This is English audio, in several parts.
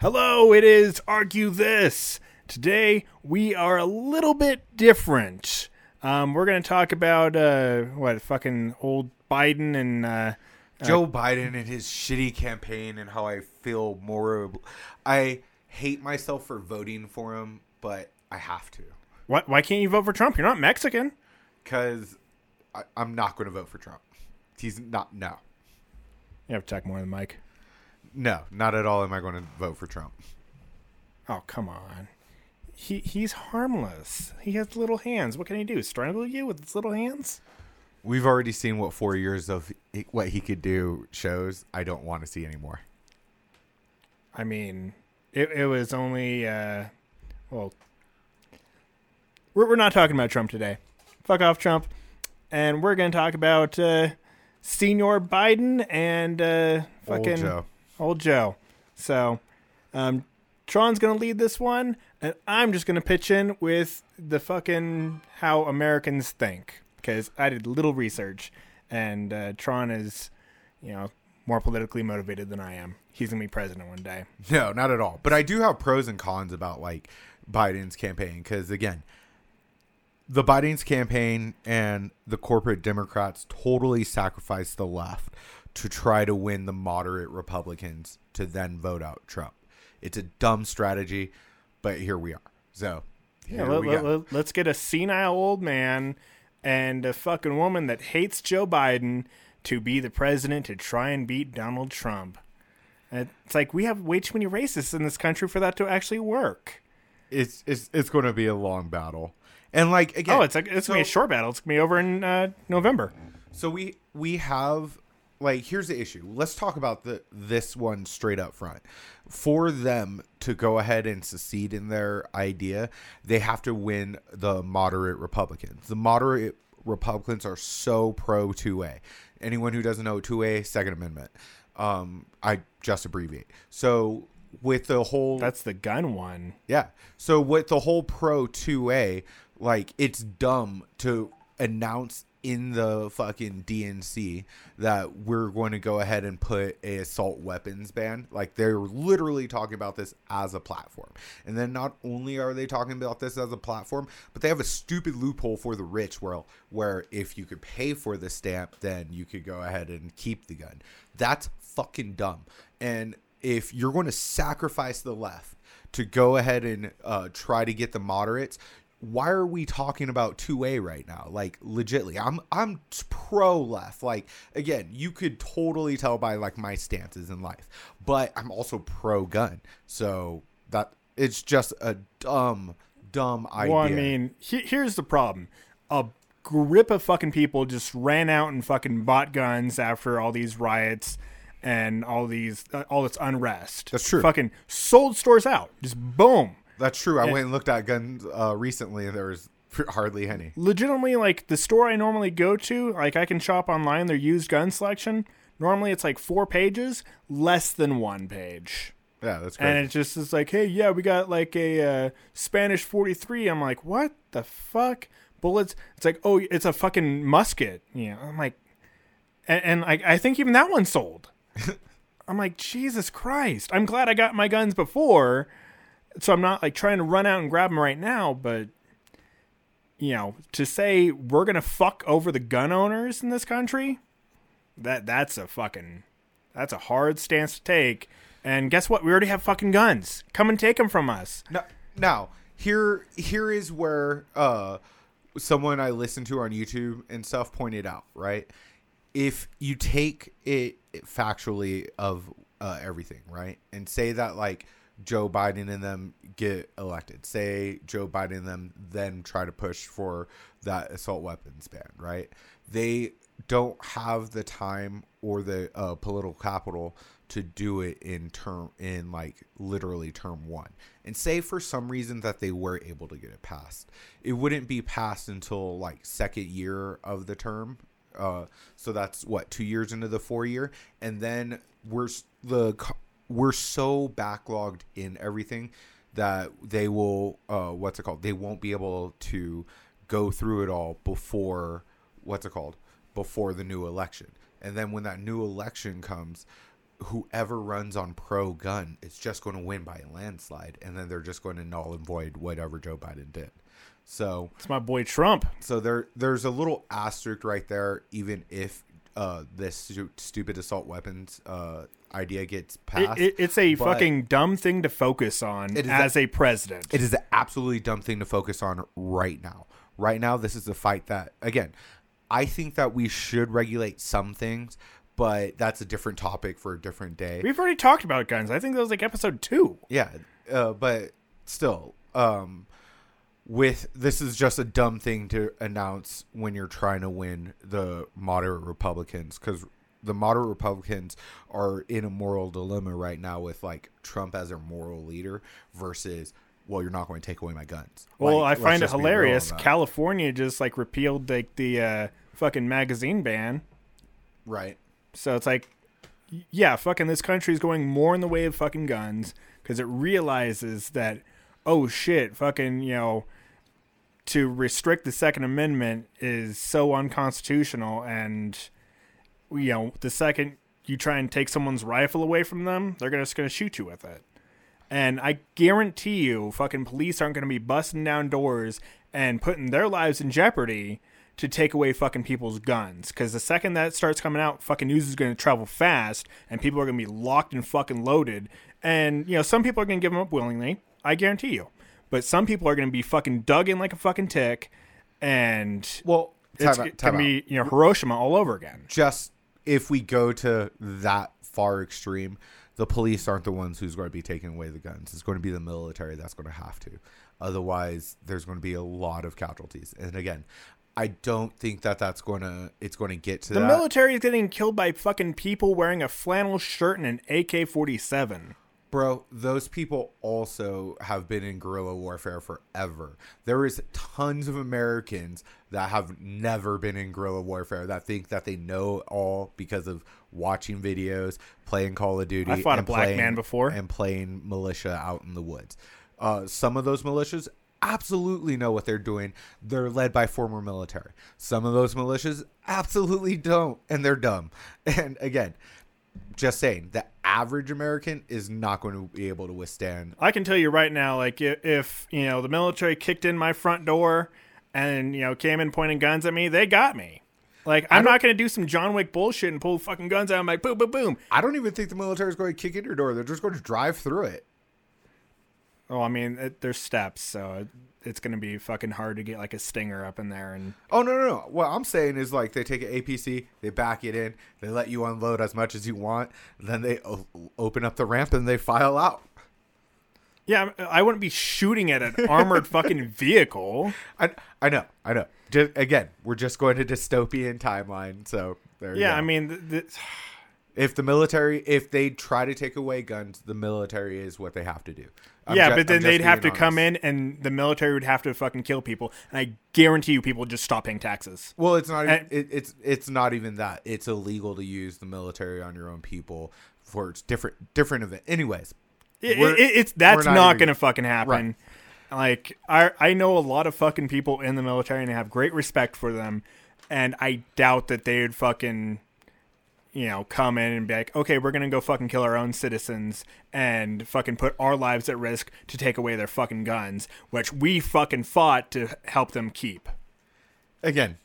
Hello, it is Argue This. Today we are a little bit different. Um, we're going to talk about uh, what fucking old Biden and uh, Joe Biden and his shitty campaign and how I feel more. I hate myself for voting for him, but I have to why, why can't you vote for Trump? You're not Mexican. because I'm not going to vote for Trump. He's not. No, You have to talk more than Mike. No, not at all. Am I going to vote for Trump? Oh come on. He he's harmless. He has little hands. What can he do? Strangle you with his little hands? We've already seen what four years of what he could do shows. I don't want to see anymore. I mean, it, it was only, uh, well, we're, we're not talking about Trump today. Fuck off, Trump. And we're going to talk about uh, Senior Biden and uh, fucking Old Joe. So, um, Tron's to lead this one, and I'm just to pitch in with the fucking how Americans think. Because I did little research, and uh, Tron is, you know, more politically motivated than I am. He's to be president one day. No, not at all. But I do have pros and cons about like Biden's campaign because again, the Biden's campaign and the corporate Democrats totally sacrificed the left to try to win the moderate Republicans to then vote out Trump. It's a dumb strategy, but here we are. So here Yeah, let, we let, us get a senile old man and a fucking woman that hates Joe Biden to be the president to try and beat Donald Trump. And It's like we have way too many racists in this country for that to actually work. It's it's it's going to be a long battle. And like again, Oh, it's like it's gonna be a short battle. It's gonna be over in uh, November. So we we have like here's the issue. Let's talk about the this one straight up front. For them to go ahead and succeed in their idea, they have to win the moderate Republicans. The moderate Republicans are so pro 2A. Anyone who doesn't know 2A, Second Amendment. Um, I just abbreviate. So with the whole That's the gun one. yeah. So with the whole Pro 2A, like it's dumb to announce in the fucking DNC that we're going to go ahead and put a assault weapons ban. Like they're literally talking about this as a platform. And then not only are they talking about this as a platform, but they have a stupid loophole for the rich where where if you could pay for the stamp, then you could go ahead and keep the gun. That's fucking dumb. And if you're going to sacrifice the left to go ahead and uh, try to get the moderates, why are we talking about 2A right now? Like legitly, I'm I'm pro left. Like again, you could totally tell by like my stances in life, but I'm also pro gun. So that it's just a dumb dumb idea. Well, I mean, he, here's the problem: a grip of fucking people just ran out and fucking bought guns after all these riots and all these uh, all this unrest. That's true. Fucking sold stores out. Just boom. That's true. I went and looked at guns uh, recently, and there was hardly any. Legitimately, like the store I normally go to, like I can shop online. Their used gun selection. Normally, it's like four pages, less than one page. Yeah, that's great. And it just is like, hey, yeah, we got like a uh, Spanish 43. I'm like, what the fuck? Bullets? It's like, oh, it's a fucking musket. Yeah. I'm like, and, and I, I think even that one sold. I'm like, Jesus Christ. I'm glad I got my guns before. So I'm not like trying to run out and grab them right now. But, you know, to say we're to fuck over the gun owners in this country, that that's a fucking, that's a hard stance to take. And guess what? We already have fucking guns. Come and take them from us. Now, now here here is where uh someone I listened to on YouTube and stuff pointed out, right? If you take it factually of uh, everything, right, and say that like Joe Biden and them get elected, say Joe Biden and them then try to push for that assault weapons ban, right? They don't have the time or the uh, political capital to do it in term in like literally term one. And say for some reason that they were able to get it passed. It wouldn't be passed until like second year of the term uh so that's what two years into the four year? And then we're the we're so backlogged in everything that they will uh what's it called they won't be able to go through it all before what's it called before the new election and then when that new election comes whoever runs on pro gun is just going to win by a landslide, and then they're just going to null and void whatever Joe Biden did. So It's my boy Trump. so there there's a little asterisk right there, even if uh, this stu- stupid assault weapons uh, idea gets It, passed. it, it's a fucking dumb thing to focus on It as a president. It is an absolutely dumb thing to focus on right now. Right now, this is a fight that, again, I think that we should regulate some things, but that's a different topic for a different day. We've already talked about guns. I think that was like episode two. Yeah, uh, but still, um, with this is just a dumb thing to announce when you're trying to win the moderate Republicans because the moderate Republicans are in a moral dilemma right now with like Trump as their moral leader versus well, you're not going to take away my guns. Well, Like, I find it just be real hilarious. California just like repealed like the uh, fucking magazine ban. right? So it's like, yeah, fucking this country is going more in the way of fucking guns because it realizes that, oh shit, fucking, you know, to restrict the Second Amendment is so unconstitutional. And, you know, the second you try and take someone's rifle away from them, they're just going to shoot you with it. And I guarantee you, fucking police aren't going to be busting down doors and putting their lives in jeopardy to take away fucking people's guns. Because the second that starts coming out, fucking news is going to travel fast and people are going to be locked and fucking loaded. And, you know, some people are going to give them up willingly. I guarantee you. But some people are going to be fucking dug in like a fucking tick. And Well, it's going to be, you know, Hiroshima all over again. just if we go to that far extreme, the police aren't the ones who's going to be taking away the guns. It's going to be the military that's going to have to. Otherwise, there's going to be a lot of casualties. And again, I don't think that that's going to it's going to get to The that. military is getting killed by fucking people wearing a flannel shirt and an AK 47. Bro, those people also have been in guerrilla warfare forever. There is tons of Americans that have never been in guerrilla warfare that think that they know all because of watching videos, playing Call of Duty. I fought a black playing- man before. and playing militia out in the woods. Uh, some of those militias absolutely know what they're doing. They're led by former military. Some of those militias absolutely don't, and they're dumb. And again, just saying, the average American is not going to be able to withstand. I can tell you right now, like if, you know the military kicked in my front door and you know came in pointing guns at me, they got me. Like I'm not gonna do some John Wick bullshit and pull fucking guns out. I'm like boom, boom, boom. I don't even think the military is going to kick in your door. They're just going to drive through it. Oh, I mean, it, there's steps, so it, it's gonna be fucking hard to get like a stinger up in there. And Oh no, no, no! What I'm saying is like they take an APC, they back it in, they let you unload as much as you want, then they o- open up the ramp and they file out. yeah, I wouldn't be shooting at an armored fucking vehicle. I I know, I know. Just, again, we're just going to dystopian timeline, so there. you Yeah. I mean, th- th- if the military, if they try to take away guns, the military is what they have to do. I'm yeah, ju- but then they'd have to being come in, and the military would have to fucking kill people. And I guarantee you, people would just stop paying taxes. Well, it's not. And- it, it's it's not even that. It's illegal to use the military on your own people for its different different event. Anyways, It, it, it's that's not, not gonna fucking happen. Like I I know a lot of fucking people in the military and I have great respect for them, and I doubt that they would fucking you know come in and be like, okay, we're gonna go fucking kill our own citizens and fucking put our lives at risk to take away their fucking guns, which we fucking fought to help them keep. again,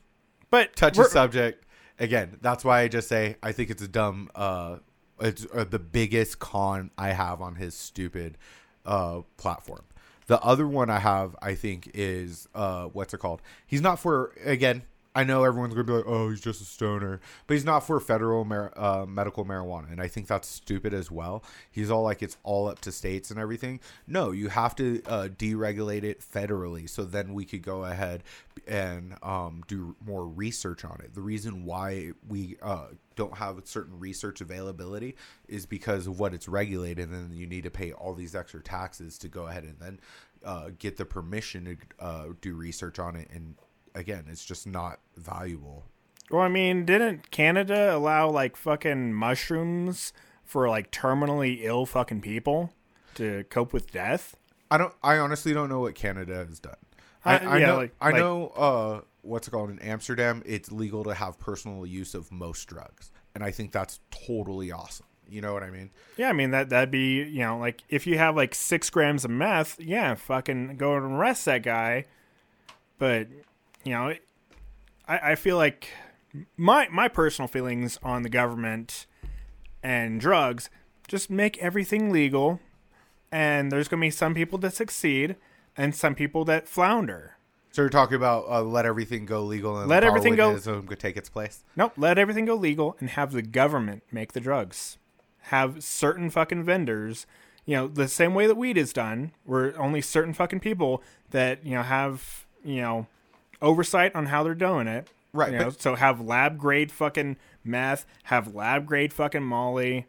But touchy we're- subject. Again, that's why I just say I think it's a dumb. Uh, it's uh, the biggest con I have on his stupid uh platform. The other one I have, I think, is uh, what's it called? He's not for again. I know everyone's gonna be like, "Oh, he's just a stoner," but he's not for federal mar- uh, medical marijuana, and I think that's stupid as well. He's all like, "It's all up to states and everything." No, you have to uh, deregulate it federally, so then we could go ahead and um, do more research on it. The reason why we uh, don't have certain research availability is because of what it's regulated, and then you need to pay all these extra taxes to go ahead and then uh, get the permission to uh, do research on it and again, it's just not valuable. Well, I mean, didn't Canada allow like fucking mushrooms for like terminally ill fucking people to cope with death? I don't. I honestly don't know what Canada has done. I, Uh, I yeah, know. like- I like- know. Uh, what's it called in Amsterdam? It's legal to have personal use of most drugs, and I think that's totally awesome. You know what I mean? Yeah, I mean that that'd be you know like if you have like six grams of meth, yeah, fucking go and arrest that guy. But you know, I, I feel like my my personal feelings on the government and drugs just make everything legal, and there's gonna be some people that succeed and some people that flounder. So you're talking about uh, let everything go legal and Let everything go- take its place. Nope, let everything go legal and have the government make the drugs. Have certain fucking vendors, you know, the same way that weed is done, where only certain fucking people that, you know, have, you know, oversight on how they're doing it. Right, You know, but- so have lab grade fucking meth, have lab grade fucking molly,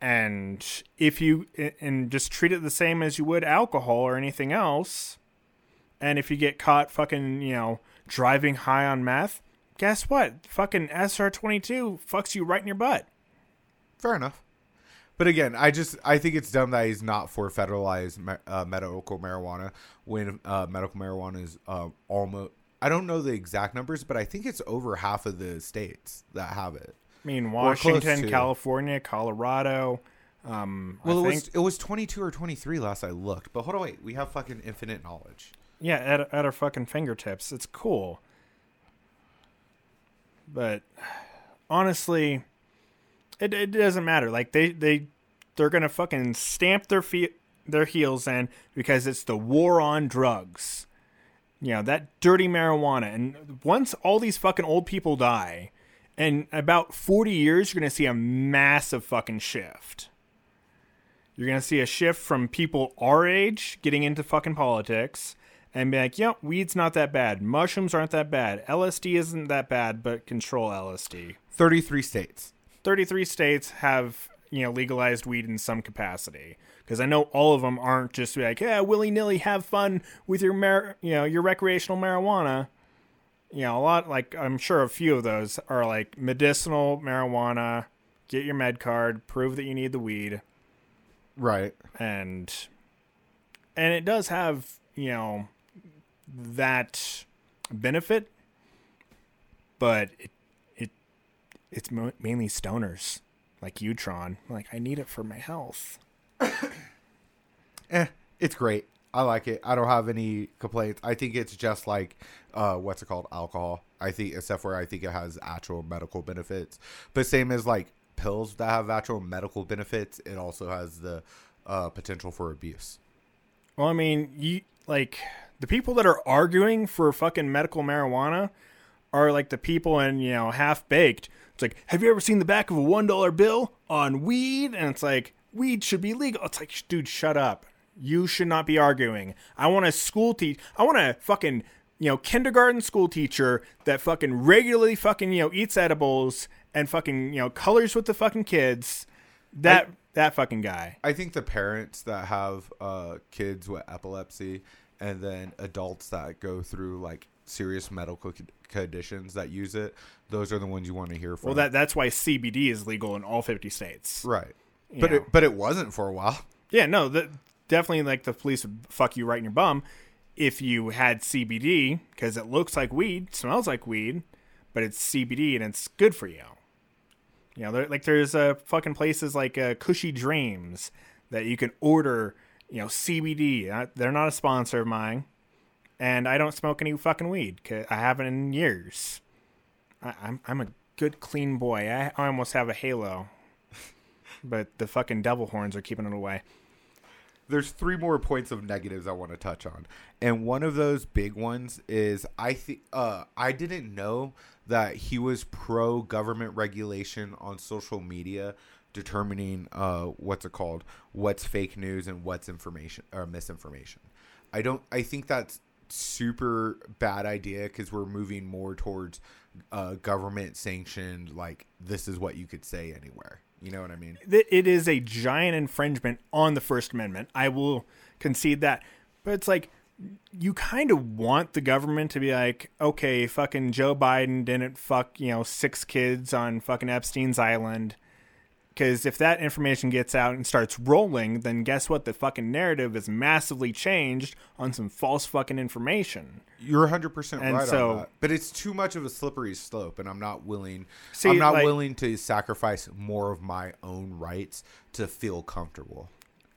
and if you and just treat it the same as you would alcohol or anything else. And if you get caught fucking, you know, driving high on meth, guess what? Fucking SR22 fucks you right in your butt. Fair enough. But again, I just I think it's dumb that he's not for federalized uh, medical marijuana when uh, medical marijuana is uh, almost. I don't know the exact numbers, but I think it's over half of the states that have it. I mean, Washington. California, Colorado. Um, Well, I it think, was it was twenty two or twenty three last I looked. But hold on, wait, we have fucking infinite knowledge. yeah, at, at our fucking fingertips. It's cool. But honestly, it, it doesn't matter. Like they they they're gonna fucking stamp their feet their heels in because it's the war on drugs. You know that dirty marijuana, and once all these fucking old people die, in about forty years, you're gonna see a massive fucking shift. You're gonna see a shift from people our age getting into fucking politics and be like, "Yep, weed's not that bad. Mushrooms aren't that bad. LSD isn't that bad, but control LSD." Thirty three states. 33 states have you know legalized weed in some capacity because I know all of them aren't just like yeah willy nilly have fun with your mar- you know your recreational marijuana. You know a lot like I'm sure a few of those are like medicinal marijuana. Get your med card, prove that you need the weed, Right. and and it does have you know that benefit, but it it it's mainly stoners like Utron. Like I need it for my health. Eh, it's great. I like it. I don't have any complaints. I think it's just like uh what's it called? Alcohol. I think except for I think it has actual medical benefits. But same as like pills that have actual medical benefits, it also has the uh potential for abuse. Well, I mean, you like the people that are arguing for fucking medical marijuana are like the people in you know half baked. It's like, have you ever seen the back of a one dollar bill on weed? And it's like, weed should be legal. It's like, dude, shut up. You should not be arguing. I want a school teach. I want a fucking you know kindergarten school teacher that fucking regularly fucking you know eats edibles and fucking you know colors with the fucking kids. That that fucking guy. I think the parents that have uh kids with epilepsy and then adults that go through like serious medical conditions that use it, those are the ones you want to hear from. Well, that that's why CBD is legal in all fifty states. right. But know. it but it wasn't for a while. Yeah, no, the, definitely like the police would fuck you right in your bum if you had CBD because it looks like weed, smells like weed, but it's CBD and it's good for you. You know, there, like there's uh, fucking places like uh, Cushy Dreams that you can order, you know, CBD. Uh, they're not a sponsor of mine, and I don't smoke any fucking weed. Cause I haven't in years. I, I'm I'm a good clean boy. I, I almost have a halo, but the fucking devil horns are keeping it away. there's three more points of negatives I want to touch on, and one of those big ones is I think uh, I didn't know that he was pro government regulation on social media, determining uh, what's it called, what's fake news and what's information or misinformation. I don't. I think that's super bad idea because we're moving more towards uh, government sanctioned like this is what you could say anywhere. You know what I mean? it is a giant infringement on the First Amendment. I will concede that. But it's like you kind of want the government to be like, okay, fucking Joe Biden didn't fuck, you know, six kids on fucking Epstein's island. Because if that information gets out and starts rolling, then guess what? The fucking narrative is massively changed on some false fucking information. You're 100% And right so- on that. But it's too much of a slippery slope and I'm not willing See, I'm not like- willing to sacrifice more of my own rights to feel comfortable.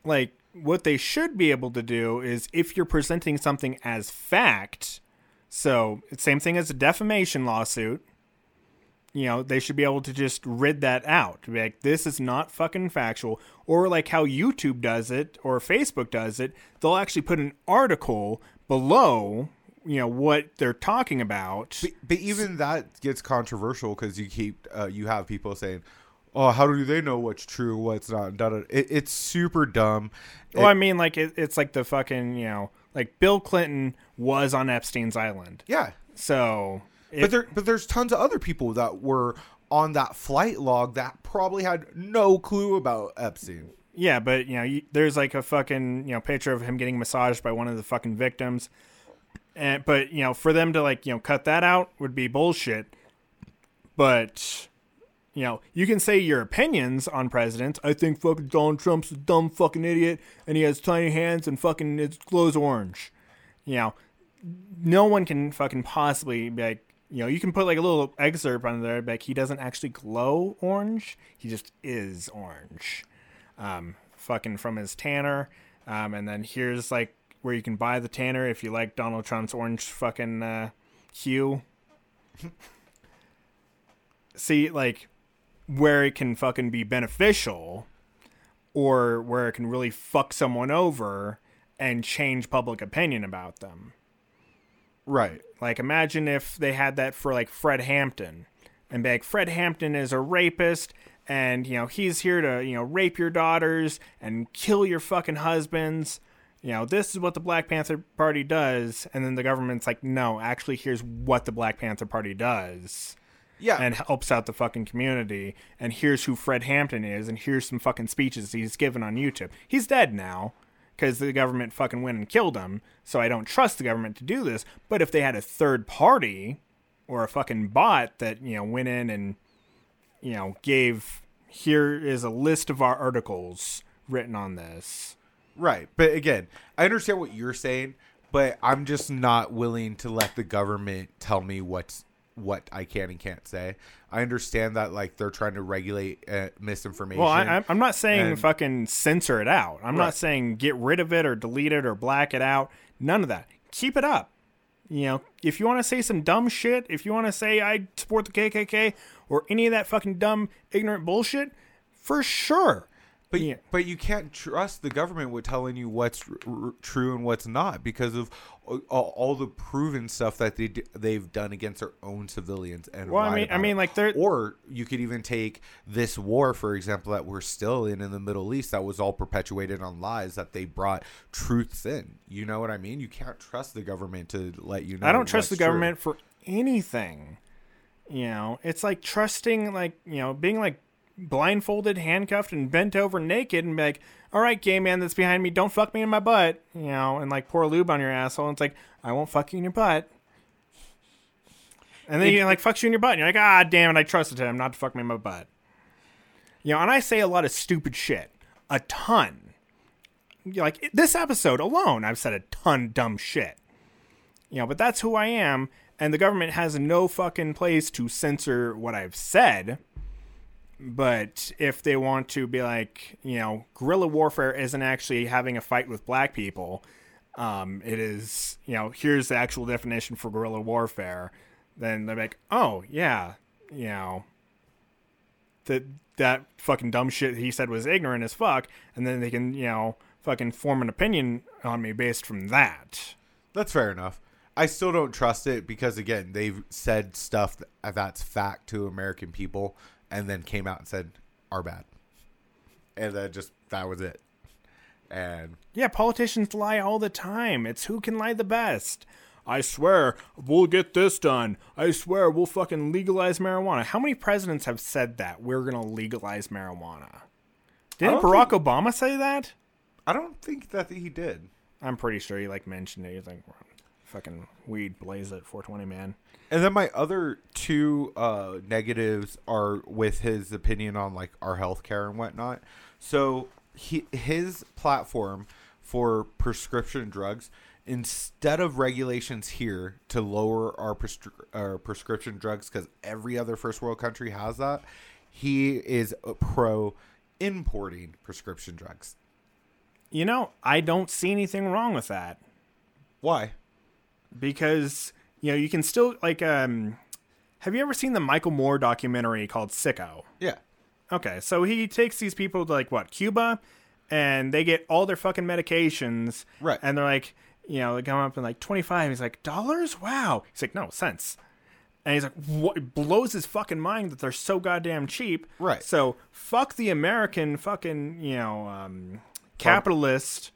Like, what they should be able to do is if you're presenting something as fact, so same thing as a defamation lawsuit, you know, they should be able to just rid that out. Be like, this is not fucking factual. Or like how YouTube does it or Facebook does it, they'll actually put an article below, you know, what they're talking about. But, but even that gets controversial because you keep uh, you have people saying, "Oh, how do they know what's true, what's not?" It, it's super dumb. Well, I mean, like it, it's like the fucking, you know, like Bill Clinton was on Epstein's island. yeah, So, but there but there's tons of other people that were on that flight log that probably had no clue about Epstein. Yeah, but you know, you, there's like a fucking you know picture of him getting massaged by one of the fucking victims, and but you know for them to like you know cut that out would be bullshit. But you know you can say your opinions on presidents. I think fucking Donald Trump's a dumb fucking idiot, and he has tiny hands and fucking his glows orange. You know, no one can fucking possibly be like. You know, you can put like a little excerpt on there, like he doesn't actually glow orange. He just is orange um, fucking from his tanner. Um, and then here's like where you can buy the tanner if you like Donald Trump's orange fucking uh, hue. See, like where it can fucking be beneficial or where it can really fuck someone over and change public opinion about them. Right. Like, imagine if they had that for like Fred Hampton, and be like, Fred Hampton is a rapist, and you know he's here to you know rape your daughters and kill your fucking husbands. You know this is what the Black Panther Party does, and then the government's like, no, actually, here's what the Black Panther Party does, Yeah. and helps out the fucking community. And here's who Fred Hampton is, and here's some fucking speeches he's given on YouTube. He's dead now because the government fucking went and killed him. So I don't trust the government to do this. But if they had a third party or a fucking bot that you know went in and you know gave here is a list of our articles written on this. Right. But again, I understand what you're saying, but I'm just not willing to let the government tell me what's what I can and can't say. I understand that like they're trying to regulate uh, misinformation. Well, I, I'm- I'm not saying And- fucking censor it out. I'm Right. not saying get rid of it or delete it or black it out. None of that. Keep it up. You know, if you want to say some dumb shit, if you want to say I support the KKK or any of that fucking dumb, ignorant bullshit, for sure. But Yeah. but you can't trust the government with telling you what's r- r- true and what's not because of all, all the proven stuff that they d- they've done against their own civilians and Well, I mean, I mean, like they're or you could even take this war for example that we're still in in the Middle East that was all perpetuated on lies that they brought truths in. You know what I mean? You can't trust the government to let you know. I don't trust the what's true. government for anything. You know, it's like trusting, like, you know, being like blindfolded, handcuffed, and bent over naked and be like, all right, gay man that's behind me, don't fuck me in my butt, you know, and like pour lube on your asshole. And it's like, I won't fuck you in your butt. And then he like fucks you in your butt, and you're like, ah, damn it, I trusted him not to fuck me in my butt. You know, and I say a lot of stupid shit, a ton. Like this episode alone, I've said a ton of dumb shit. You know, but that's who I am, and the government has no fucking place to censor what I've said. But if they want to be like, you know, guerrilla warfare isn't actually having a fight with black people, um, it is, you know, here's the actual definition for guerrilla warfare, then they're like, oh, yeah, you know, that that fucking dumb shit he said was ignorant as fuck, and then they can, you know, fucking form an opinion on me based from that. That's fair enough. I still don't trust it because again, they've said stuff that's fact to American people and then came out and said are bad. And then just that was it. And Yeah, politicians lie all the time. It's who can lie the best. I swear we'll get this done. I swear we'll fucking legalize marijuana. How many presidents have said that we're gonna legalize marijuana? Didn't Barack Obama say that? I don't think that he did. I'm pretty sure he like mentioned it. He's like, fucking weed blaze at 420, man. And then my other two uh, negatives are with his opinion on like our healthcare and whatnot. So he his platform for prescription drugs instead of regulations here to lower our, prescri- our prescription drugs because every other first world country has that, he is pro importing prescription drugs. You know, I don't see anything wrong with that Why? Because you know you can still like. um Have you ever seen the Michael Moore documentary called Sicko? Yeah. Okay, so he takes these people to like what Cuba, and they get all their fucking medications, Right. And they're like, you know, they come up in like twenty five. He's like, dollars? Wow. He's like, no cents. And he's like, what? It blows his fucking mind that they're so goddamn cheap. Right. So fuck the American fucking you know um, capitalist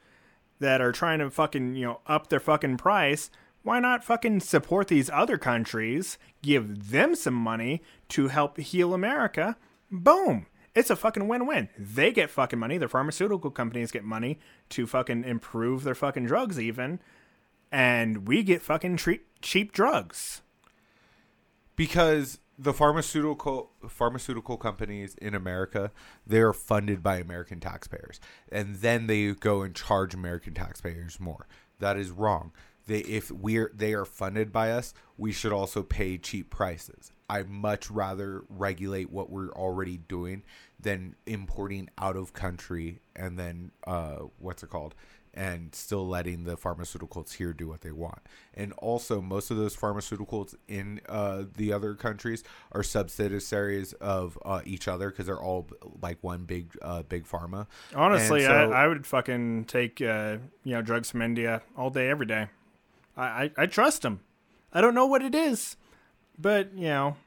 that are trying to fucking you know up their fucking price. Why not fucking support these other countries? Give them some money to help heal America. Boom. It's a fucking win-win. They get fucking money. The pharmaceutical companies get money to fucking improve their fucking drugs, even, and we get fucking treat, cheap drugs. because the pharmaceutical pharmaceutical companies in America they are funded by American taxpayers and then they go and charge American taxpayers more that is wrong they if we're they are funded by us we should also pay cheap prices I much rather regulate what we're already doing than importing out of country and then uh what's it called and still letting the pharmaceuticals here do what they want. And also, most of those pharmaceuticals in uh, the other countries are subsidiaries of uh, each other because they're all like one big, uh, big pharma. Honestly, so- I, I would fucking take uh, you know drugs from India all day, every day. I, I, I trust them. I don't know what it is, but you know,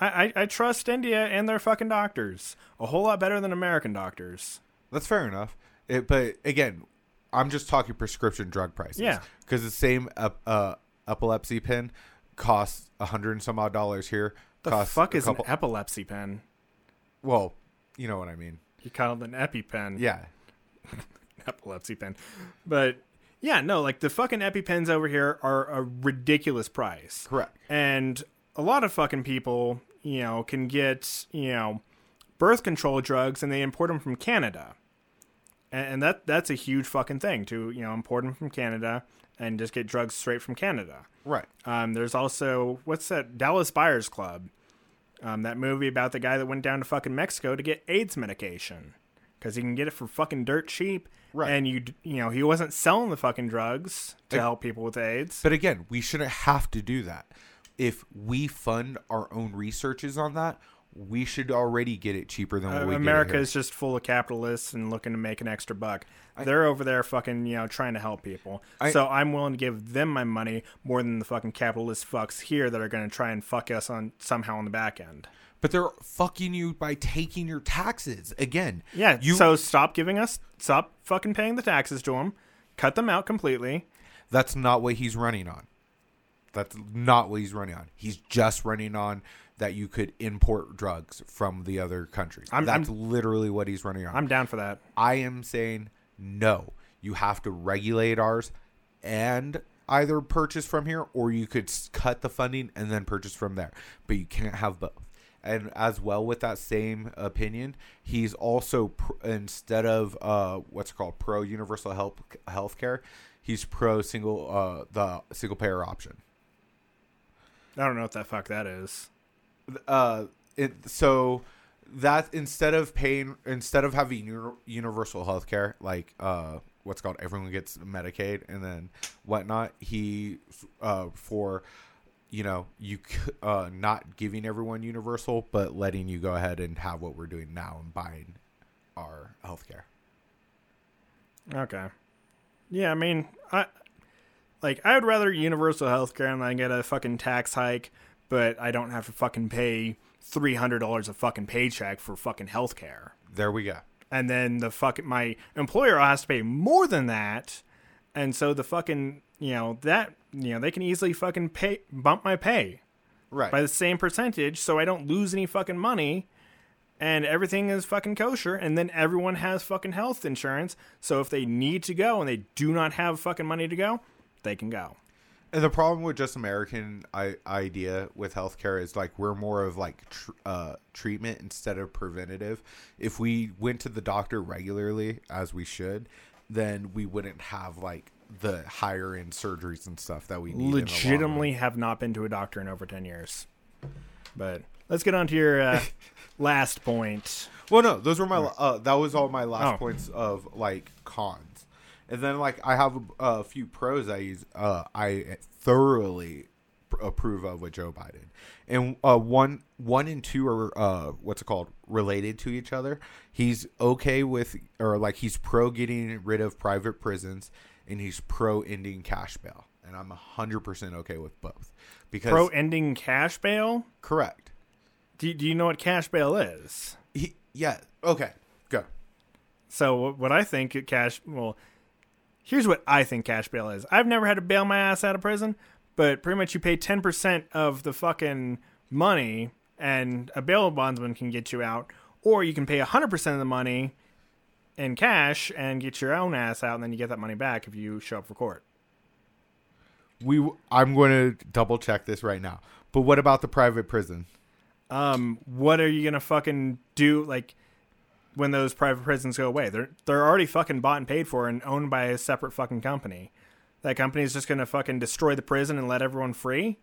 I, I, I trust India and their fucking doctors a whole lot better than American doctors. That's fair enough. It, but again, I'm just talking prescription drug prices. Yeah. Because the same ep- uh, epilepsy pen costs a hundred and some odd dollars here. The fuck is couple- an epilepsy pen? well, you know what I mean. You called an EpiPen. Yeah. epilepsy pen. But yeah, no, like the fucking EpiPens over here are a ridiculous price. Correct. And a lot of fucking people, you know, can get, you know, birth control drugs and they import them from Canada. And, that that's a huge fucking thing to, you know, import them from Canada and just get drugs straight from Canada. Right. Um, there's also what's that Dallas Buyers Club, um, that movie about the guy that went down to fucking Mexico to get AIDS medication because he can get it for fucking dirt cheap. Right. And you you know he wasn't selling the fucking drugs to Like- help people with AIDS. But again, we shouldn't have to do that. If we fund our own researches on that, we should already get it cheaper than what Uh, we America is just full of capitalists and looking to make an extra buck. They're over there fucking, you know, trying to help people. I- so I'm willing to give them my money more than the fucking capitalist fucks here that are going to try and fuck us on somehow on the back end. But they're fucking you by taking your taxes again. Yeah. you. so stop giving us, stop fucking paying the taxes to them, cut them out completely. that's not what he's running on. That's not what he's running on. He's just running on that you could import drugs from the other countries. I'm- that's literally what he's running on. I'm down for that. I am saying no. You have to regulate ours and either purchase from here or you could cut the funding and then purchase from there. But you can't have both. And as well with that same opinion, he's also pr- instead of uh, what's called pro universal health healthcare, he's pro single uh, the single payer option. I don't know what the fuck that is. uh it so that instead of paying instead of having uni- universal health care like uh what's called everyone gets medicaid and then whatnot he uh for you know you uh not giving everyone universal but letting you go ahead and have what we're doing now and buying our health care Okay. Yeah, I mean, I like I would rather universal health care and I get a fucking tax hike, but I don't have to fucking pay three hundred dollars a fucking paycheck for fucking health care. there we go And then the fucking my employer has to pay more than that. And so the fucking you know, that you know, they can easily fucking pay bump my pay right by the same percentage so I don't lose any fucking money and everything is fucking kosher and then everyone has fucking health insurance so if they need to go and they do not have fucking money to go they can go And the problem with just American I- idea with healthcare is like we're more of like tr- uh, treatment instead of preventative. If we went to the doctor regularly, as we should, then we wouldn't have like the higher end surgeries and stuff that we need. in the long run. legitimately have not been to a doctor in over 10 years. But let's get on to your uh, last point. Well, no, those were my. Uh, that was all my last Oh. points of like cons, and then like I have a, a few pros I use. Uh, I thoroughly approve of with Joe Biden, and uh, one one and two are uh, what's it called related to each other. He's okay with or like he's pro getting rid of private prisons, and he's pro ending cash bail, and I'm hundred percent okay with both because Pro ending cash bail? correct. Do, do you know what cash bail is? He, yeah. Okay. Go. So what I think cash well, here's what I think cash bail is. I've never had to bail my ass out of prison, but pretty much you pay ten percent of the fucking money, and a bail bondsman can get you out, or you can pay hundred percent of the money in cash and get your own ass out, and then you get that money back if you show up for court. we I'm going to double check this right now. But what about the private prison? um, what are you gonna fucking do like when those private prisons go away? They're they're already fucking bought and paid for and owned by a separate fucking company. That company is just gonna fucking destroy the prison and let everyone free.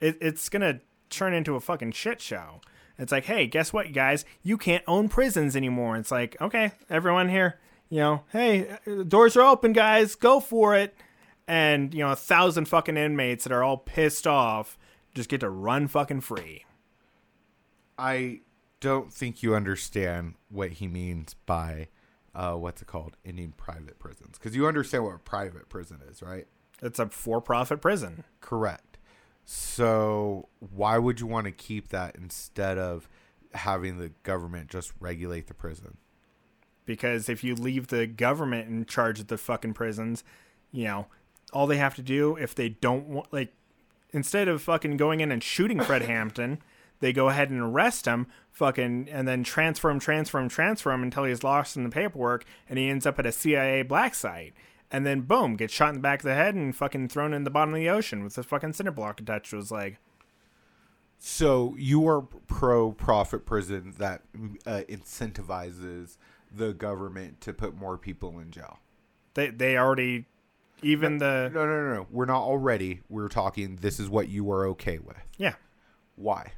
It, it's gonna turn into a fucking shit show. It's like, hey, guess what, guys? You can't own prisons anymore. It's like, okay, everyone here, you know, hey, doors are open, guys, go for it. And you know, a thousand fucking inmates that are all pissed off just get to run fucking free. I don't think you understand what he means by uh, what's it called ending private prisons because you understand what a private prison is, right? It's a for-profit prison. Correct. So why would you want to keep that instead of having the government just regulate the prison? because if you leave the government in charge of the fucking prisons, you know, all they have to do if they don't want like instead of fucking going in and shooting Fred Hampton, they go ahead and arrest him, fucking and then transfer him, transfer him, transfer him until he's lost in the paperwork and he ends up at a CIA black site. And then boom, gets shot in the back of the head and fucking thrown in the bottom of the ocean with a fucking cinder block attached to his leg. So you are pro profit prison that uh, incentivizes the government to put more people in jail. They they already even the No, no, no, no. We're not already. We're talking. This is what you are okay with. yeah. Why?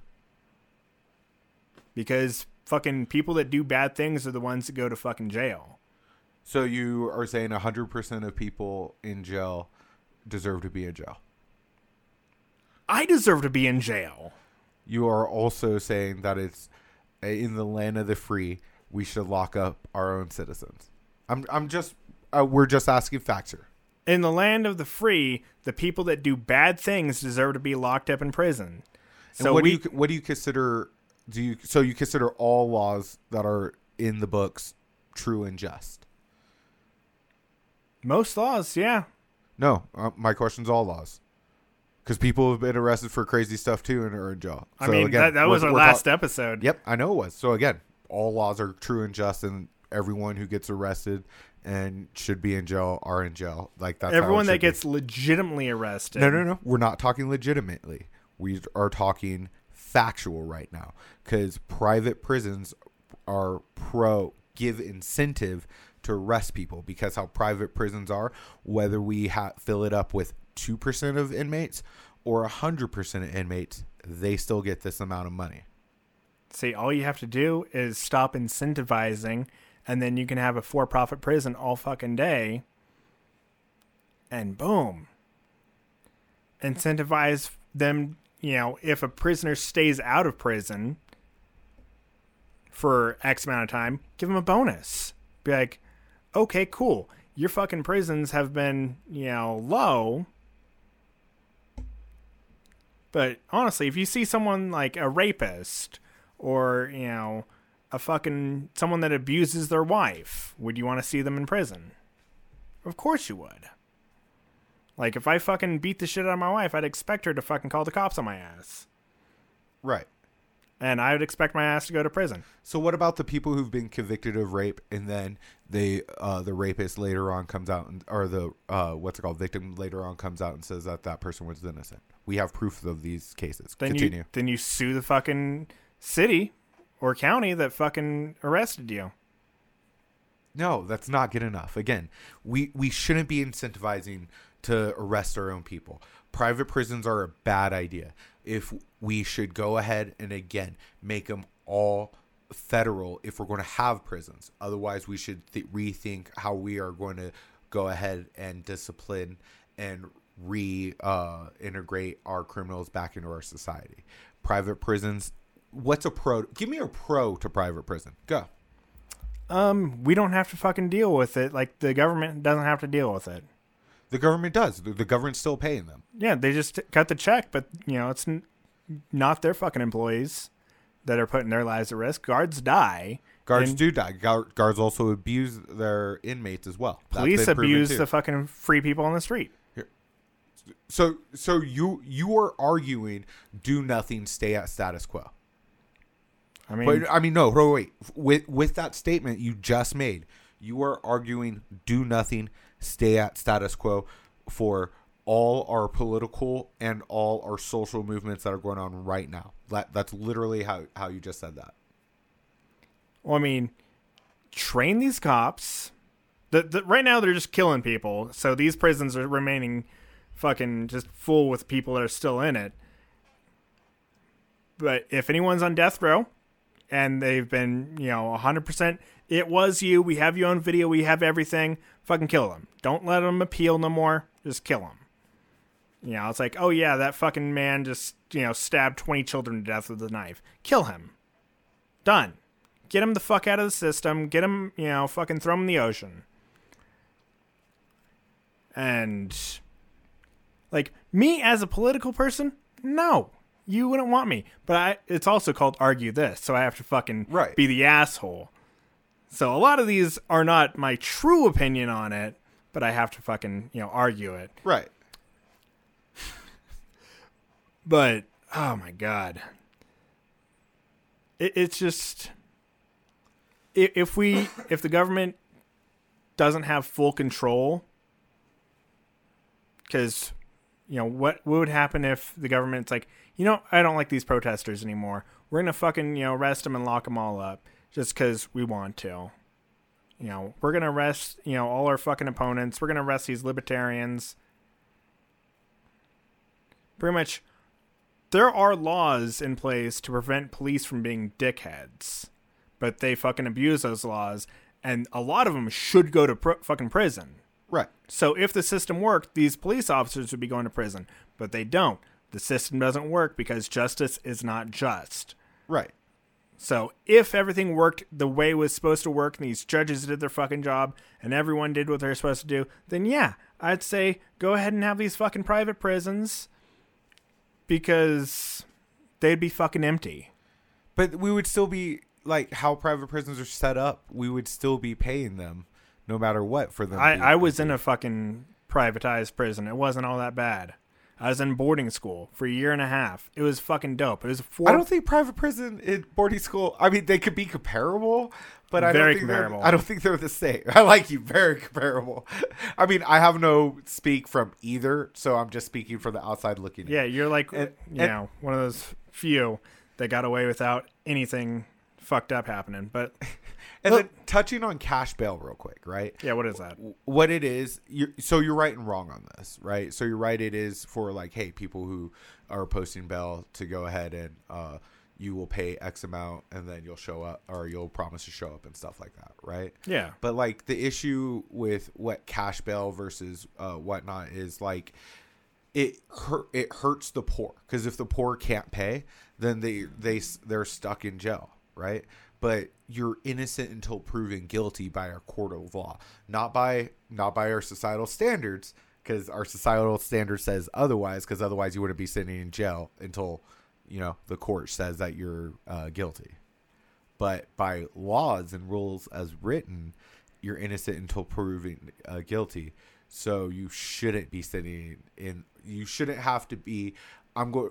because fucking people that do bad things are the ones that go to fucking jail. So you are saying hundred percent of people in jail deserve to be in jail. I deserve to be in jail. You are also saying that it's uh, in the land of the free. We should lock up our own citizens. I'm. I'm just. Uh, we're just asking facts here. In the land of the free, the people that do bad things deserve to be locked up in prison. And So what we do you what do you consider? Do you so you consider all laws that are in the books true and just? Most laws, yeah. No, uh, my question's all laws. Because people have been arrested for crazy stuff too and are in jail. I mean, again, that, that was our last talk- episode. Yep, I know it was. So again, all laws are true and just, and everyone who gets arrested and should be in jail are in jail. Like that's Everyone that should be. gets legitimately arrested. No, no, no. We're not talking legitimately. We are talking factual right now because private prisons are pro give incentive to arrest people because how private prisons are, whether we ha- fill it up with 2% of inmates or 100% of inmates, they still get this amount of money. See, all you have to do is stop incentivizing, and then you can have a for-profit prison all fucking day. And boom, incentivize them. You know, if a prisoner stays out of prison for X amount of time, give them a bonus. Be like, okay, cool. Your fucking prisons have been, you know, low. But honestly, if you see someone like a rapist or, you know, a fucking someone that abuses their wife, would you want to see them in prison? Of course you would. Like if I fucking beat the shit out of my wife, I'd expect her to fucking call the cops on my ass. Right. And I would expect my ass to go to prison. So what about the people who've been convicted of rape and then they uh, the rapist later on comes out and or the uh, what's it called victim later on comes out and says that that person was innocent. We have proof of these cases. Then Continue. you then you sue the fucking city or county that fucking arrested you. No, that's not good enough. Again, we we shouldn't be incentivizing to arrest our own people. Private prisons are a bad idea. If we should go ahead and again make them all federal if we're going to have prisons. Otherwise, we should th- rethink how we are going to go ahead and discipline and re uh, integrate our criminals back into our society. Private prisons. What's a pro? Give me a pro to private prison. Go. Um, we don't have to fucking deal with it. Like the government doesn't have to deal with it. The government does. The, the government's still paying them. Yeah, they just cut the check, but you know it's not their fucking employees that are putting their lives at risk. Guards die. Guards do die. Guards also abuse their inmates as well. That's Police abuse the fucking free people on the street. So, so you you are arguing do nothing, stay at status quo. I mean, But I mean, no, wait, wait. With with that statement you just made, you are arguing do nothing, stay at status quo for all our political and all our social movements that are going on right now. That that's literally how how you just said that. well, I mean, train these cops. The, the, right now they're just killing people, so these prisons are remaining fucking just full with people that are still in it. But if anyone's on death row and they've been, you know, 100%, it was you, we have you on video, we have everything, fucking kill them. Don't let them appeal no more, just kill them. You know, it's like, oh yeah, that fucking man just, you know, stabbed 20 children to death with a knife. Kill him. Done. Get him the fuck out of the system. Get him, you know, fucking throw him in the ocean. And, like, me as a political person, no. You wouldn't want me. But I, it's also called argue this, so I have to fucking Right. be the asshole. So a lot of these are not my true opinion on it, but I have to fucking, you know, argue it. Right. But oh my god, it, it's just if we if the government doesn't have full control, because you know what what would happen if the government's like, you know, I don't like these protesters anymore. We're gonna fucking you know arrest them and lock them all up just because we want to. You know, we're gonna arrest you know all our fucking opponents. We're gonna arrest these libertarians. Pretty much there are laws in place to prevent police from being dickheads, but they fucking abuse those laws, and a lot of them should go to pr- fucking prison. Right. So if the system worked, these police officers would be going to prison, but they don't. The system doesn't work because justice is not just. Right. So if everything worked the way it was supposed to work and these judges did their fucking job and everyone did what they're supposed to do, then yeah, I'd say go ahead and have these fucking private prisons because they'd be fucking empty. But we would still be like how private prisons are set up. We would still be paying them, no matter what, for them. I, I was in a fucking privatized prison. It wasn't all that bad. I was in boarding school for a year and a half. It was fucking dope. It was four. I don't think private prison in boarding school. I mean, they could be comparable, but I Very don't think they're- comparable. I don't think they're the same. I like you. Very comparable. I mean, I have no speak from either, so I'm just speaking from the outside looking. in. Yeah, you're like And- you and- know one of those few that got away without anything fucked up happening. But And Look- then touching on cash bail real quick, right? yeah, what is that? what it is you so you're right and wrong on this right? So you're right it is for like hey people who are posting bail to go ahead and uh you will pay x amount and then you'll show up or you'll promise to show up and stuff like that right? Yeah, but like the issue with what cash bail versus uh whatnot is like it hurt it hurts the poor. Because if the poor can't pay then they they they're stuck in jail right but you're innocent until proven guilty by our court of law not by not by our societal standards because our societal standard says otherwise because otherwise you wouldn't be sitting in jail until you know the court says that you're uh, guilty but by laws and rules as written, you're innocent until proven uh, guilty. So you shouldn't be sitting in. You shouldn't have to be. I'm going.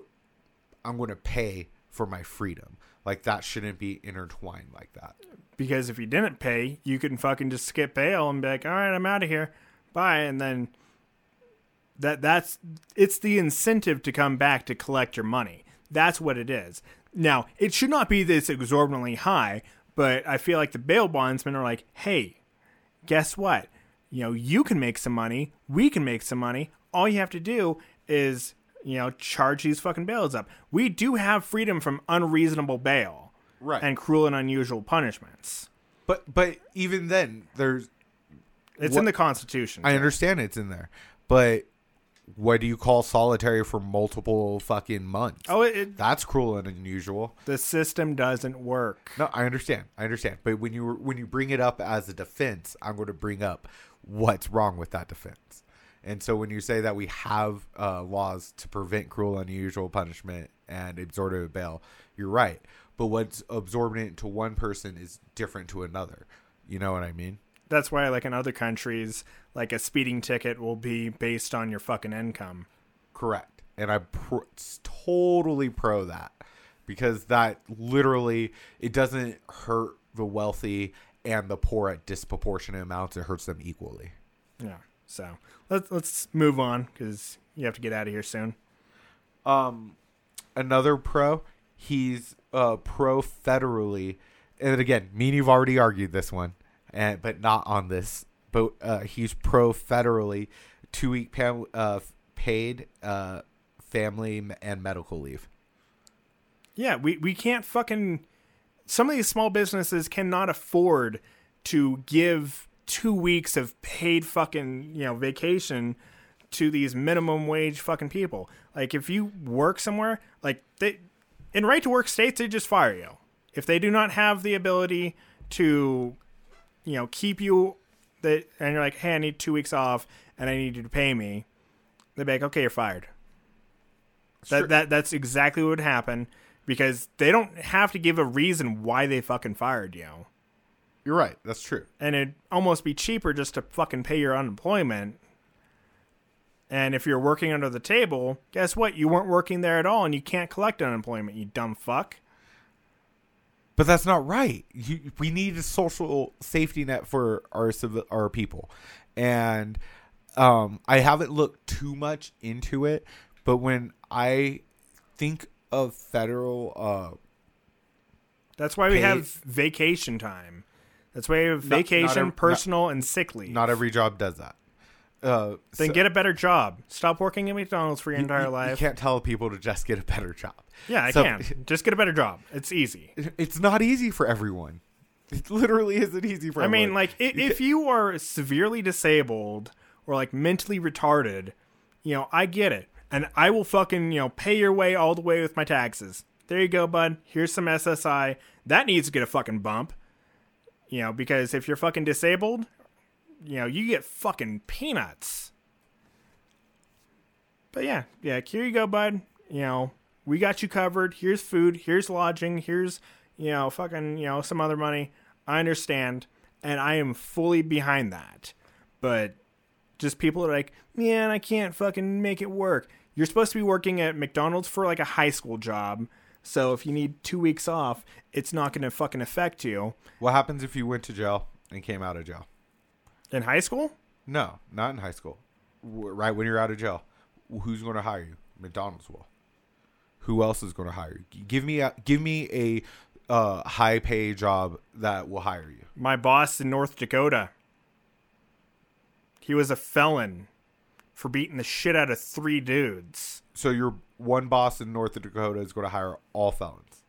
I'm going to pay for my freedom. Like that shouldn't be intertwined like that. because if you didn't pay, you can fucking just skip bail and be like, "All right, I'm out of here, bye," and then that that's it's the incentive to come back to collect your money. That's what it is. Now, it should not be this exorbitantly high, but I feel like the bail bondsmen are like, "Hey, guess what? You know, you can make some money. We can make some money. All you have to do is, you know, charge these fucking bails up. We do have freedom from unreasonable bail Right. and cruel and unusual punishments. But but even then, there's It's What- in the Constitution. I understand it's in there, but what do you call solitary for multiple fucking months? oh, it, it, That's cruel and unusual. the system doesn't work. No, I understand. I understand. But when you when you bring it up as a defense, I'm going to bring up what's wrong with that defense. And so when you say that we have uh, laws to prevent cruel and unusual punishment and absorptive bail, you're right. But what's absorbent to one person is different to another. You know what I mean? That's why, like in other countries, like a speeding ticket will be based on your fucking income. Correct. And I'm pro- totally pro that because that literally it doesn't hurt the wealthy and the poor at disproportionate amounts. It hurts them equally. Yeah. So let's let's move on because you have to get out of here soon. Um, another pro, he's uh pro federally, and again, me and you've already argued this one, and but not on this. But uh, he's pro federally, two week pam- uh, paid uh family and medical leave. Yeah, we we can't fucking. Some of these small businesses cannot afford to give two weeks of paid fucking you know vacation to these minimum wage fucking people. Like if you work somewhere, like they in right to work states, they just fire you if they do not have the ability to you know keep you that and you're like hey i need two weeks off and i need you to pay me they're like okay you're fired that, Sure. that that's exactly what would happen because they don't have to give a reason why they fucking fired you You're right. That's true. and it'd almost be cheaper just to fucking pay your unemployment and if you're working under the table guess what you weren't working there at all and you can't collect unemployment you dumb fuck But that's not right. You, we need a social safety net for our our people, and um, I haven't looked too much into it. But when I think of federal, uh, That's why we Pay- have vacation time. That's why we have Not- not vacation, ev- personal, and sick leave. not every job does that. Uh, then so- get a better job. Stop working at McDonald's for your you- entire you, life. You can't tell people to just get a better job. yeah, I So- can. Just get a better job. It's easy. It's not easy for everyone. It literally isn't easy for. I mean, like, if you are severely disabled or like mentally retarded, you know, I get it, and I will fucking you know pay your way all the way with my taxes. There you go, bud. Here's some SSI. That needs to get a fucking bump. You know, because if you're fucking disabled, you know, you get fucking peanuts. But yeah, yeah, here you go, bud. You know, we got you covered. Here's food. Here's lodging. Here's, you know, fucking, you know, some other money. I understand. And I am fully behind that. But just people are like, man, I can't fucking make it work. You're supposed to be working at McDonald's for like a high school job. So if you need two weeks off, it's not going to fucking affect you. what happens if you went to jail and came out of jail? In high school? No, not in high school. W- Right when you're out of jail, who's going to hire you? McDonald's will. Who else is going to hire you? Give me a give me a uh, high pay job that will hire you. My boss in North Dakota. He was a felon for beating the shit out of three dudes. So your one boss in North Dakota is going to hire all felons.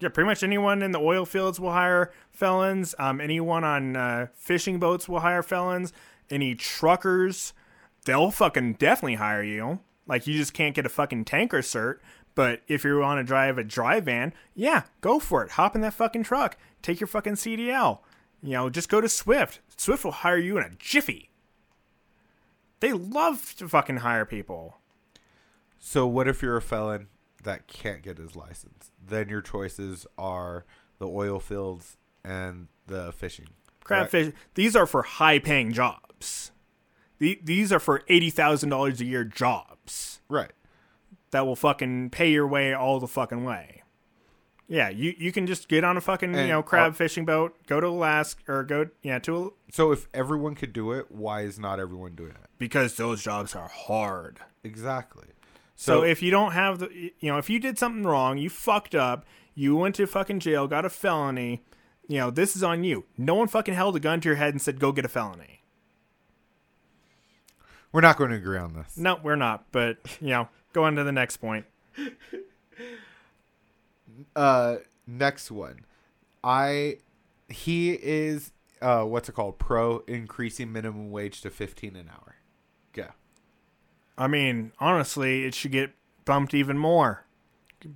Yeah, pretty much anyone in the oil fields will hire felons. Um, anyone on uh, fishing boats will hire felons. Any truckers, they'll fucking definitely hire you. Like you just can't get a fucking tanker cert. But if you want to drive a dry van, yeah, go for it. Hop in that fucking truck. Take your fucking CDL. You know, just go to Swift. Swift will hire you in a jiffy. They love to fucking hire people. So what if you're a felon that can't get his license? Then your choices are the oil fields and the fishing. crab fish these are for high paying jobs The- these are for $80000 a year jobs Right. that will fucking pay your way all the fucking way Yeah, you you can just get on a fucking you know crab are- fishing boat, go to Alaska or go yeah to So if everyone could do it, why is not everyone doing it? because those jobs are hard. Exactly. So, if you don't have the, you know, if you did something wrong, you fucked up, you went to fucking jail, got a felony, you know, this is on you. No one fucking held a gun to your head and said, go get a felony. we're not going to agree on this. No, we're not. But, you know, go on to the next point. Uh, next one, I he is uh what's it called? Pro increasing minimum wage to fifteen an hour. I mean, honestly, it should get bumped even more.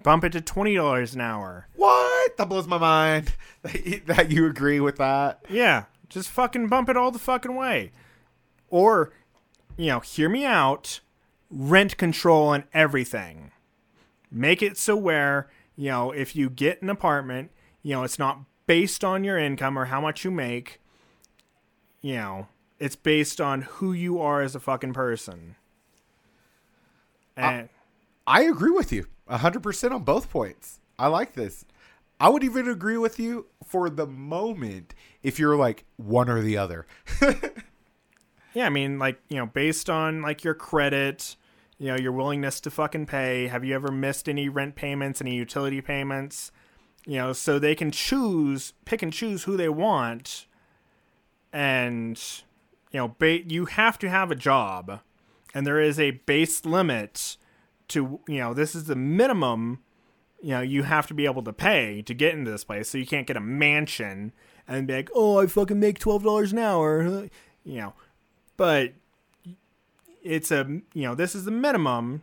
Bump it to $20 an hour. What? That blows my mind. That you, agree with that? Yeah, just fucking bump it all the fucking way. Or, you know, hear me out. Rent control on everything. Make it so where, you know, if you get an apartment, you know, it's not based on your income or how much you make. You know, it's based on who you are as a fucking person. And I agree with you hundred percent on both points. I like this. I would even agree with you for the moment if you're like one or the other. Yeah, I mean, like, you know, based on like your credit, you know, your willingness to fucking pay. Have you ever missed any rent payments, any utility payments? You know, so they can choose, pick and choose who they want. And, you know, ba- you have to have a job. And there is a base limit to, you know, this is the minimum, you know, you have to be able to pay to get into this place. So you can't get a mansion and be like, oh, I fucking make $12 an hour. You know, but it's a you know this is the minimum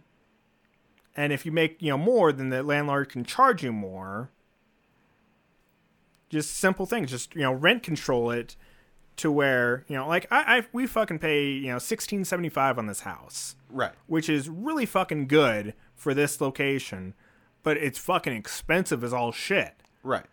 and if you make you know more then the landlord can charge you more just simple things just you know rent control it to where you know like i, I we fucking pay you know 1675 on this house right. which is really fucking good for this location but it's fucking expensive as all shit Right.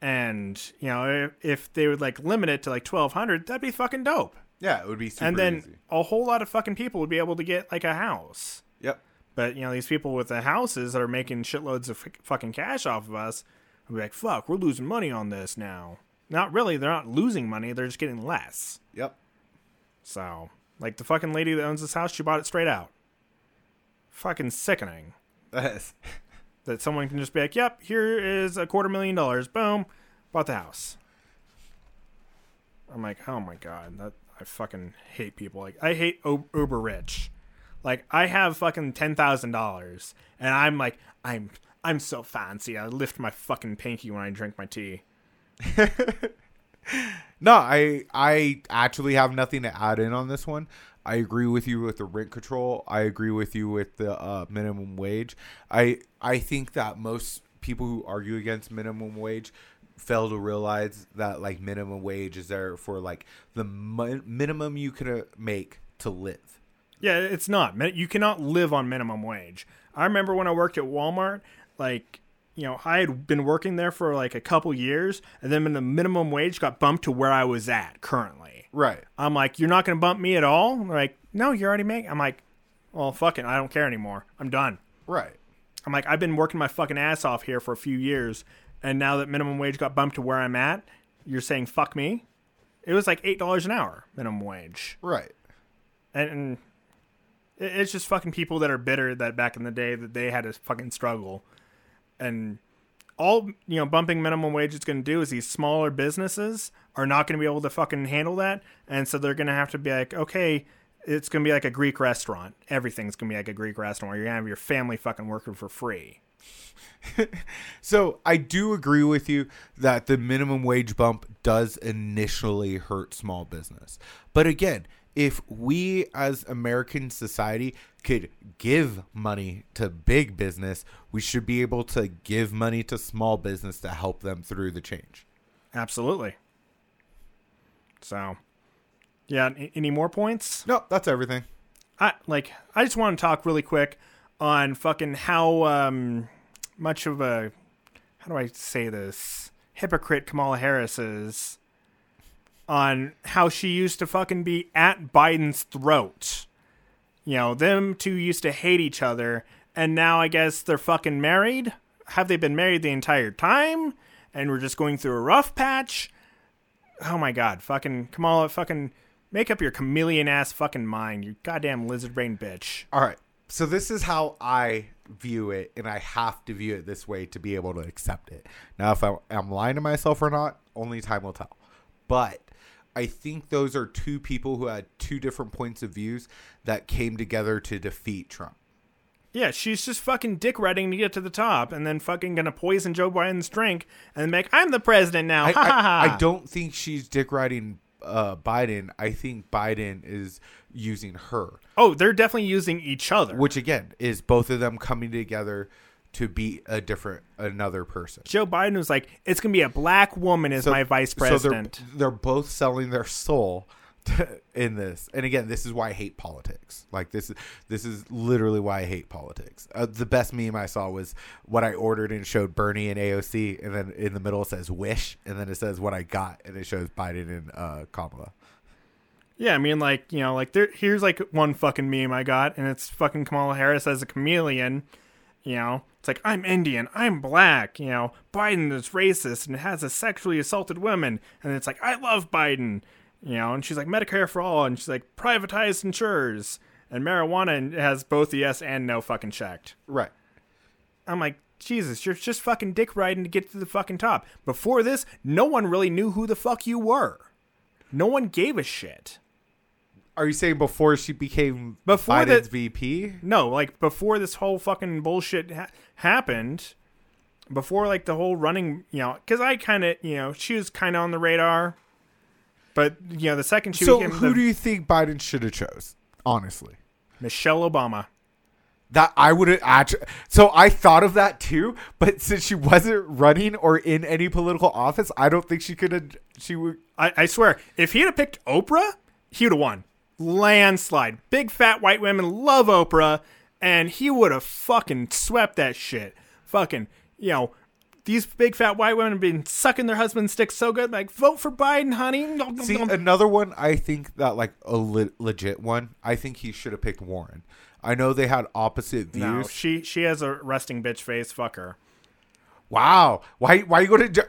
and you know if, if they would like limit it to like 1200 that'd be fucking dope Yeah, it would be super and then easy. a whole lot of fucking people would be able to get like a house. Yep. But you know, these people with the houses that are making shitloads of f- fucking cash off of us would be like, "Fuck, we're losing money on this now." Not really. They're not losing money. They're just getting less. Yep. So, like the fucking lady that owns this house, she bought it straight out. Fucking sickening Yes. that someone can just be like, "Yep, here is a quarter million dollars. Boom, bought the house." I'm like, "Oh my god, that I fucking hate people. Like, I hate o- uber rich. Like, I have fucking ten thousand dollars, and I'm like, I'm I'm so fancy. I lift my fucking pinky when I drink my tea. No, I I actually have nothing to add in on this one. I agree with you with the rent control. I agree with you with the uh, minimum wage. I I think that most people who argue against minimum wage fail to realize that like minimum wage is there for like the mi- minimum you can uh, make to live. Yeah, it's not. You cannot live on minimum wage. I remember when I worked at Walmart, like, you know, I had been working there for like a couple years, and then when the minimum wage got bumped to where I was at currently. Right. I'm like, you're not going to bump me at all? They're like, no, you're already making. I'm like, well, fuck it. I don't care anymore. I'm done. Right. I'm like, I've been working my fucking ass off here for a few years, and now that minimum wage got bumped to where I'm at, you're saying fuck me? It was like eight dollars an hour minimum wage, Right. and, and it's just fucking people that are bitter that back in the day that they had to fucking struggle, and all you know bumping minimum wage is going to do is these smaller businesses are not going to be able to fucking handle that, and so they're going to have to be like, okay. It's gonna be like a Greek restaurant. Everything's gonna be like a Greek restaurant where you're gonna have your family fucking working for free. So I do agree with you that the minimum wage bump does initially hurt small business. But again, if we as American society could give money to big business, we should be able to give money to small business to help them through the change. Absolutely. So, yeah. Any more points? No, that's everything. I like. I just want to talk really quick on fucking how um much of a how do I say this hypocrite Kamala Harris is on how she used to fucking be at Biden's throat. You know, them two used to hate each other, and now I guess they're fucking married. have they been married the entire time and we're just going through a rough patch? Oh my god, fucking Kamala, fucking make up your chameleon ass fucking mind, you goddamn lizard brain bitch. All right. So this is how I view it, and I have to view it this way to be able to accept it. Now, if I'm, lying to myself or not, only time will tell. But I think those are two people who had two different points of views that came together to defeat Trump. Yeah, she's just fucking dick riding to get to the top, and then fucking gonna poison Joe Biden's drink and make I'm the president now. I, I. I don't think she's dick riding uh, Biden. I think Biden is using her, Oh, they're definitely using each other. which again is both of them coming together to be a different another person. Joe Biden was like, "It's gonna be a black woman as my vice president." So they're, they're both selling their soul to, in this. And again, this is why I hate politics. Like this is this is literally why I hate politics. Uh, the best meme I saw was what I ordered and showed Bernie and AOC, and then in the middle it says "wish," and then it says what I got, and it shows Biden and uh, Kamala. yeah, I mean, like you know, like there. Here's like one fucking meme I got, and it's fucking Kamala Harris as a chameleon. You know, it's like I'm Indian, I'm black. You know, Biden is racist and has a sexually assaulted women, and it's like I love Biden. You know, and she's like Medicare for all, and she's like privatized insurers, and marijuana and has both the yes and no fucking checked. Right. I'm like, Jesus, you're just fucking dick riding to get to the fucking top. Before this, no one really knew who the fuck you were. No one gave a shit. Are you saying before she became Before Biden's that- VP? No, like before this whole fucking bullshit ha- happened, before like the whole running, you know, because I kind of, you know, she was kind of on the radar. But you know, the second she So became who the- do you think Biden should have chose? Honestly. Michelle Obama. That I would have actually. So I thought of that too, but since she wasn't running or in any political office, I don't think she could have. She would. I, I swear, if he'd have picked Oprah, he would have won. Landslide. Big fat white women love Oprah, and he would have fucking swept that shit. Fucking, you know, these big fat white women have been sucking their husband's dick so good, like, vote for Biden, honey. See another one. I think that like a le- legit one. I think he should have picked Warren. I know they had opposite views. no, she she has a resting bitch face. Fuck her. Wow. Why? Why are you going to?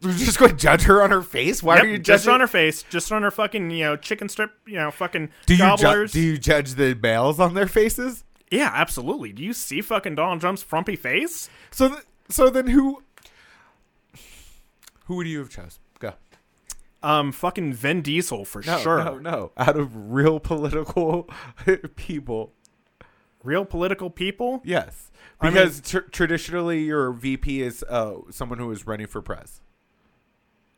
You're just going to judge her on her face? Why Yep, are you just judging? on her face, just on her fucking, you know, chicken strip, you know, fucking do you ju- do you judge the males on their faces? yeah, absolutely. Do you see fucking Donald Trump's frumpy face? So th- so then who? Who would you have chose? Go. Um, fucking Vin Diesel for No, sure. no, no. Out of real political people, Real political people. yes, I mean- because tr- traditionally your VP is uh, someone who is running for press.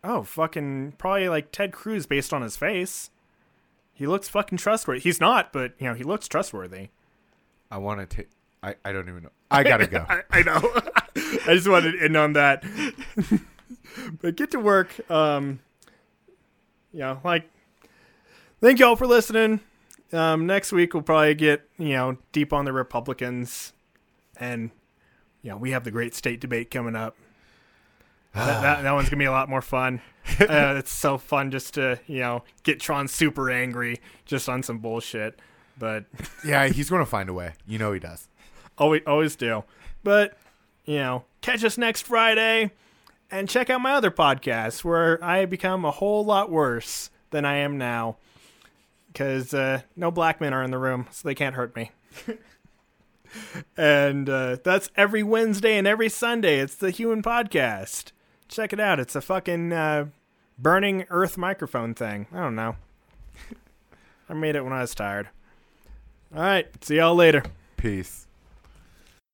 Oh, fucking probably like Ted Cruz based on his face. He looks fucking trustworthy. He's not, but you know, he looks trustworthy. I want to take. I, I don't even know. I gotta go. I, I know. I just wanted to end on that. but get to work. Um you know, like thank y'all for listening. Um next week we'll probably get, you know, deep on the Republicans and you know, we have the great state debate coming up. That, that, that one's gonna be a lot more fun. Uh, it's so fun just to you know get Tron super angry just on some bullshit, but yeah, he's going to find a way. You know he does. always always do. But you know, catch us next Friday and check out my other podcast where I become a whole lot worse than I am now because uh, no black men are in the room, so they can't hurt me. and uh, that's every Wednesday and every Sunday. It's the Human Podcast. Check it out. It's a fucking uh, burning earth microphone thing. I don't know. I made it when I was tired. All right. See y'all later. Peace.